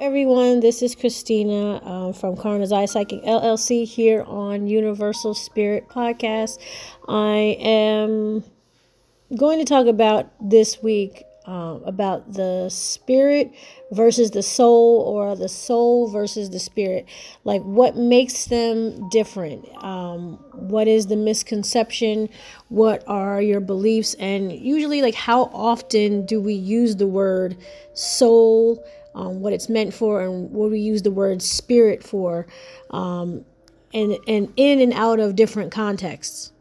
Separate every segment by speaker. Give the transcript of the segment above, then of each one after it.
Speaker 1: everyone. This is Christina um, from Karma's Eye Psychic LLC here on Universal Spirit Podcast. I am going to talk about this week um, about the spirit versus the soul, or the soul versus the spirit. Like, what makes them different? Um, what is the misconception? What are your beliefs? And usually, like, how often do we use the word soul? Um, what it's meant for and what we use the word spirit for, um, and, and in and out of different contexts.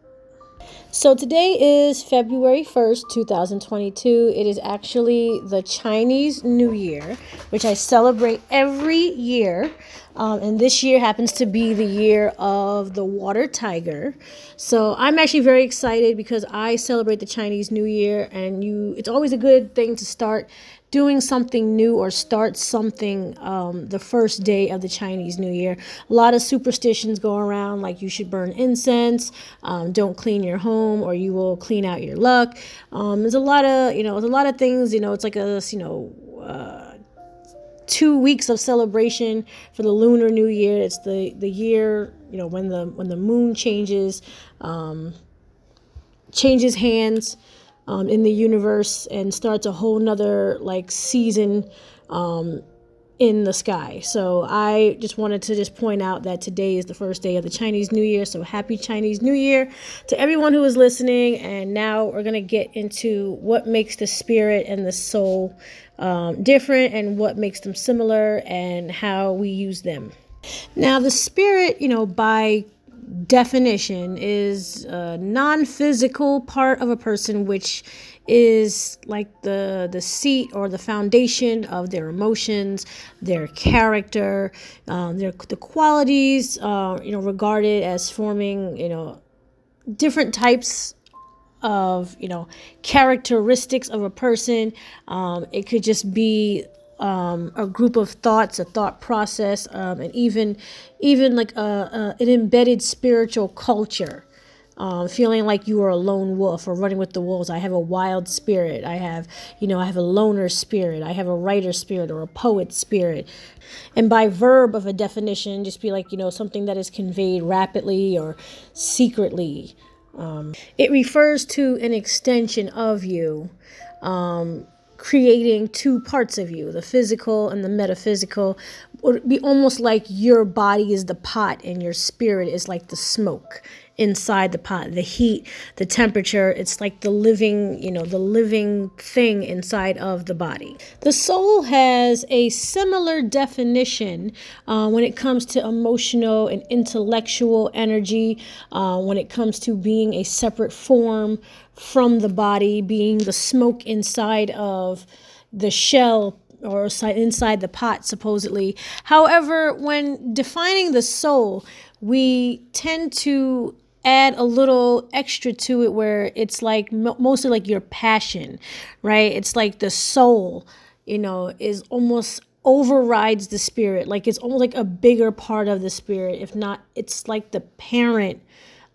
Speaker 1: So today is February 1st, 2022. It is actually the Chinese New Year, which I celebrate every year. Um, and this year happens to be the year of the water tiger. So I'm actually very excited because I celebrate the Chinese New Year and you it's always a good thing to start doing something new or start something um, the first day of the Chinese New Year. A lot of superstitions go around, like you should burn incense, um, don't clean your home, or you will clean out your luck. Um, there's a lot of, you know, there's a lot of things. You know, it's like a, you know. Uh, two weeks of celebration for the lunar new year it's the the year you know when the when the moon changes um changes hands um, in the universe and starts a whole nother like season um, in the sky. So I just wanted to just point out that today is the first day of the Chinese New Year. So happy Chinese New Year to everyone who is listening. And now we're going to get into what makes the spirit and the soul um, different and what makes them similar and how we use them. Now, the spirit, you know, by definition is a non-physical part of a person which is like the the seat or the foundation of their emotions their character um, their the qualities uh, you know regarded as forming you know different types of you know characteristics of a person. Um, it could just be um, a group of thoughts, a thought process, um, and even even like a, a, an embedded spiritual culture. Um, feeling like you are a lone wolf or running with the wolves. I have a wild spirit. I have, you know, I have a loner spirit. I have a writer spirit or a poet spirit. And by verb of a definition, just be like, you know, something that is conveyed rapidly or secretly. Um, it refers to an extension of you. Um, creating two parts of you, the physical and the metaphysical. Would be almost like your body is the pot and your spirit is like the smoke inside the pot the heat the temperature it's like the living you know the living thing inside of the body the soul has a similar definition uh, when it comes to emotional and intellectual energy uh, when it comes to being a separate form from the body being the smoke inside of the shell or inside the pot supposedly however when defining the soul we tend to add a little extra to it where it's like mostly like your passion, right? It's like the soul, you know, is almost overrides the spirit. Like it's almost like a bigger part of the spirit. If not, it's like the parent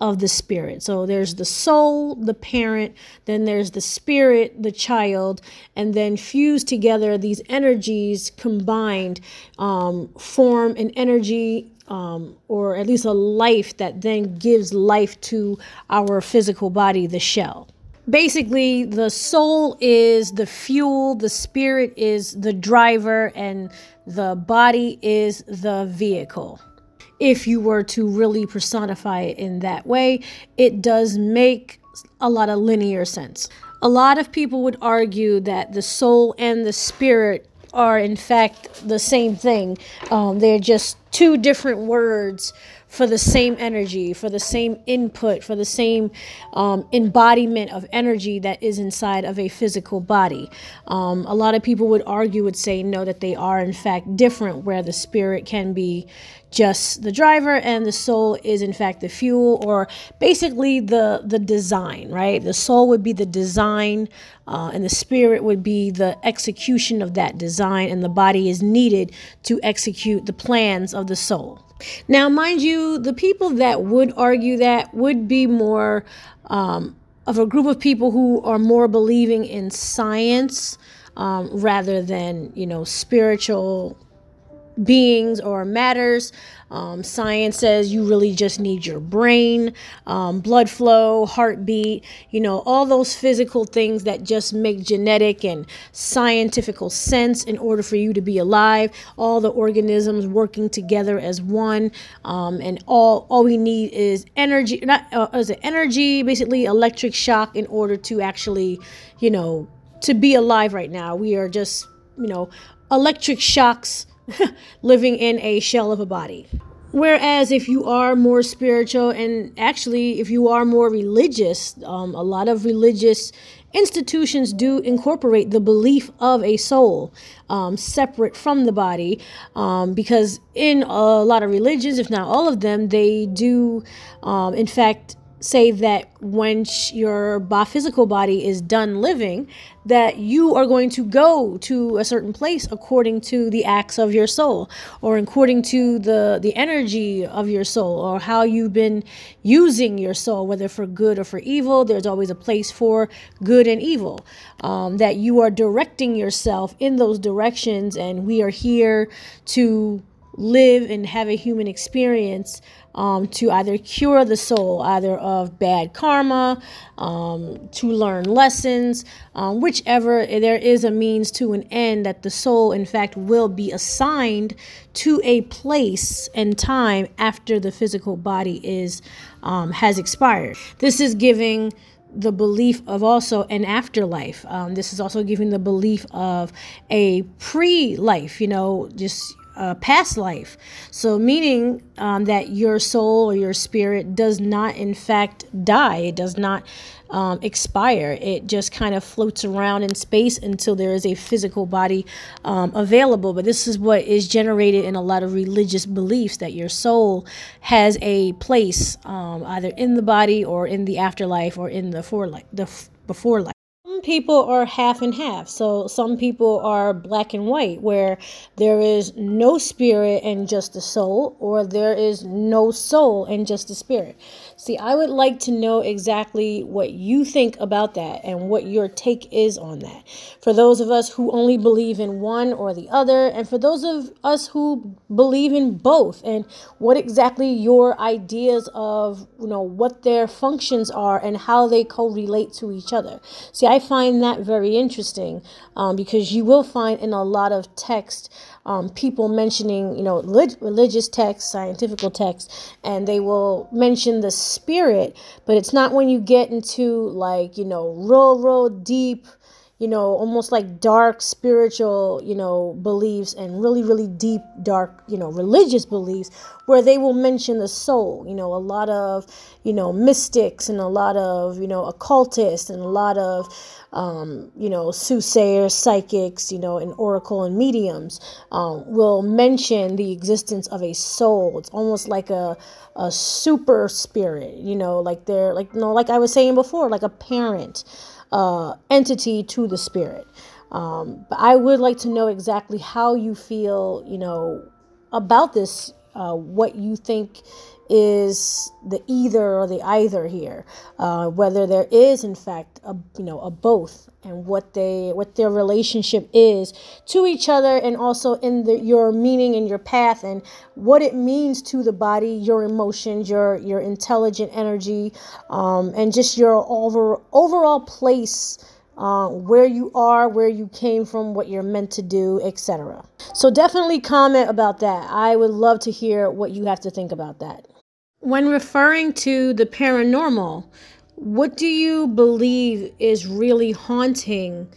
Speaker 1: of the spirit. So there's the soul, the parent, then there's the spirit, the child, and then fused together, these energies combined um, form an energy um, or at least a life that then gives life to our physical body, the shell. Basically, the soul is the fuel, the spirit is the driver, and the body is the vehicle. If you were to really personify it in that way, it does make a lot of linear sense. A lot of people would argue that the soul and the spirit are in fact the same thing. Um, they're just two different words for the same energy, for the same input, for the same um, embodiment of energy that is inside of a physical body. Um, a lot of people would argue, would say, no, that they are in fact different, where the spirit can be just the driver and the soul is in fact the fuel or basically the the design right the soul would be the design uh, and the spirit would be the execution of that design and the body is needed to execute the plans of the soul now, mind you, the people that would argue that would be more um, of a group of people who are more believing in science um, rather than, you know, spiritual beings or matters. Um, science says you really just need your brain, um, blood flow, heartbeat, you know, all those physical things that just make genetic and scientifical sense in order for you to be alive. All the organisms working together as one, um, and all all we need is energy. Not uh, is it energy? Basically, electric shock in order to actually, you know, to be alive right now. We are just, you know, electric shocks living in a shell of a body. Whereas if you are more spiritual and actually if you are more religious, um, a lot of religious institutions do incorporate the belief of a soul um, separate from the body um, because in a lot of religions, if not all of them, they do, um, in fact, say that when your physical body is done living that you are going to go to a certain place according to the acts of your soul or according to the the energy of your soul or how you've been using your soul whether for good or for evil. There's always a place for good and evil um, that you are directing yourself in those directions and we are here to live and have a human experience um, to either cure the soul, either of bad karma, um, to learn lessons, um, whichever there is a means to an end that the soul, in fact, will be assigned to a place and time after the physical body is um, has expired. This is giving the belief of also an afterlife. Um, this is also giving the belief of a pre life, you know, just uh, past life. So, meaning um, that your soul or your spirit does not, in fact, die. It does not um, expire. It just kind of floats around in space until there is a physical body um, available. But this is what is generated in a lot of religious beliefs that your soul has a place um, either in the body or in the afterlife or in the for life, the f- before life people are half and half. So some people are black and white, where there is no spirit and just a soul, or there is no soul and just a spirit. See, I would like to know exactly what you think about that and what your take is on that. For those of us who only believe in one or the other, and for those of us who believe in both, and what exactly your ideas of, you know, what their functions are and how they correlate to each other. See, I find that very interesting um, because you will find in a lot of text um, people mentioning, you know, religious texts, scientific texts, and they will mention the spirit, but it's not when you get into like, you know, real, real deep you know, almost like dark spiritual, you know, beliefs and really, really deep, dark, you know, religious beliefs where they will mention the soul. You know, a lot of, you know, mystics and a lot of, you know, occultists and a lot of, um, you know, soothsayers, psychics, you know, and oracle and mediums um, will mention the existence of a soul. It's almost like a, a super spirit, you know, like they're like, you know, like I was saying before, like a parent uh, entity to the spirit. Um, but I would like to know exactly how you feel, you know, about this, uh, what you think is the either or the either here, uh, whether there is in fact a you know a both, and what they what their relationship is to each other, and also in the, your meaning and your path, and what it means to the body, your emotions, your your intelligent energy, um, and just your over overall place. Uh, where you are, where you came from, what you're meant to do, etc. So definitely comment about that. I would love to hear what you have to think about that. When referring to the paranormal, what do you believe is really haunting,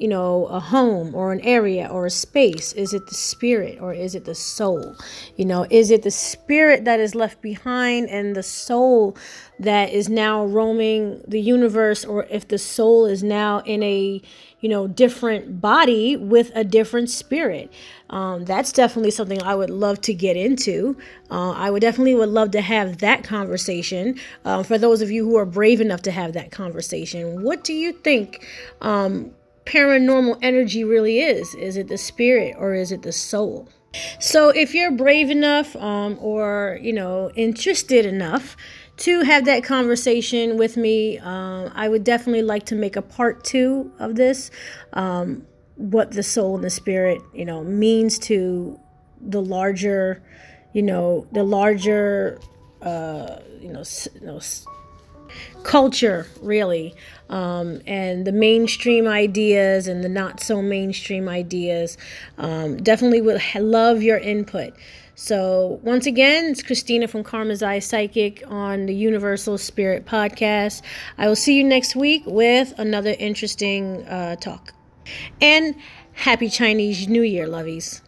Speaker 1: you know, a home or an area or a space? Is it the spirit or is it the soul? You know, is it the spirit that is left behind and the soul that is now roaming the universe or if the soul is now in a you know different body with a different spirit um, that's definitely something i would love to get into uh, i would definitely would love to have that conversation uh, for those of you who are brave enough to have that conversation what do you think um, paranormal energy really is is it the spirit or is it the soul so if you're brave enough um, or you know interested enough to have that conversation with me. Um, I would definitely like to make a part two of this. Um, what the soul and the spirit, you know, means to the larger, you know, the larger, uh, you know, you know culture really um, and the mainstream ideas and the not so mainstream ideas um, definitely would love your input. So once again it's christina from karma's eye psychic on the universal spirit podcast. I will see you next week with another interesting uh, talk. And happy chinese new year lovies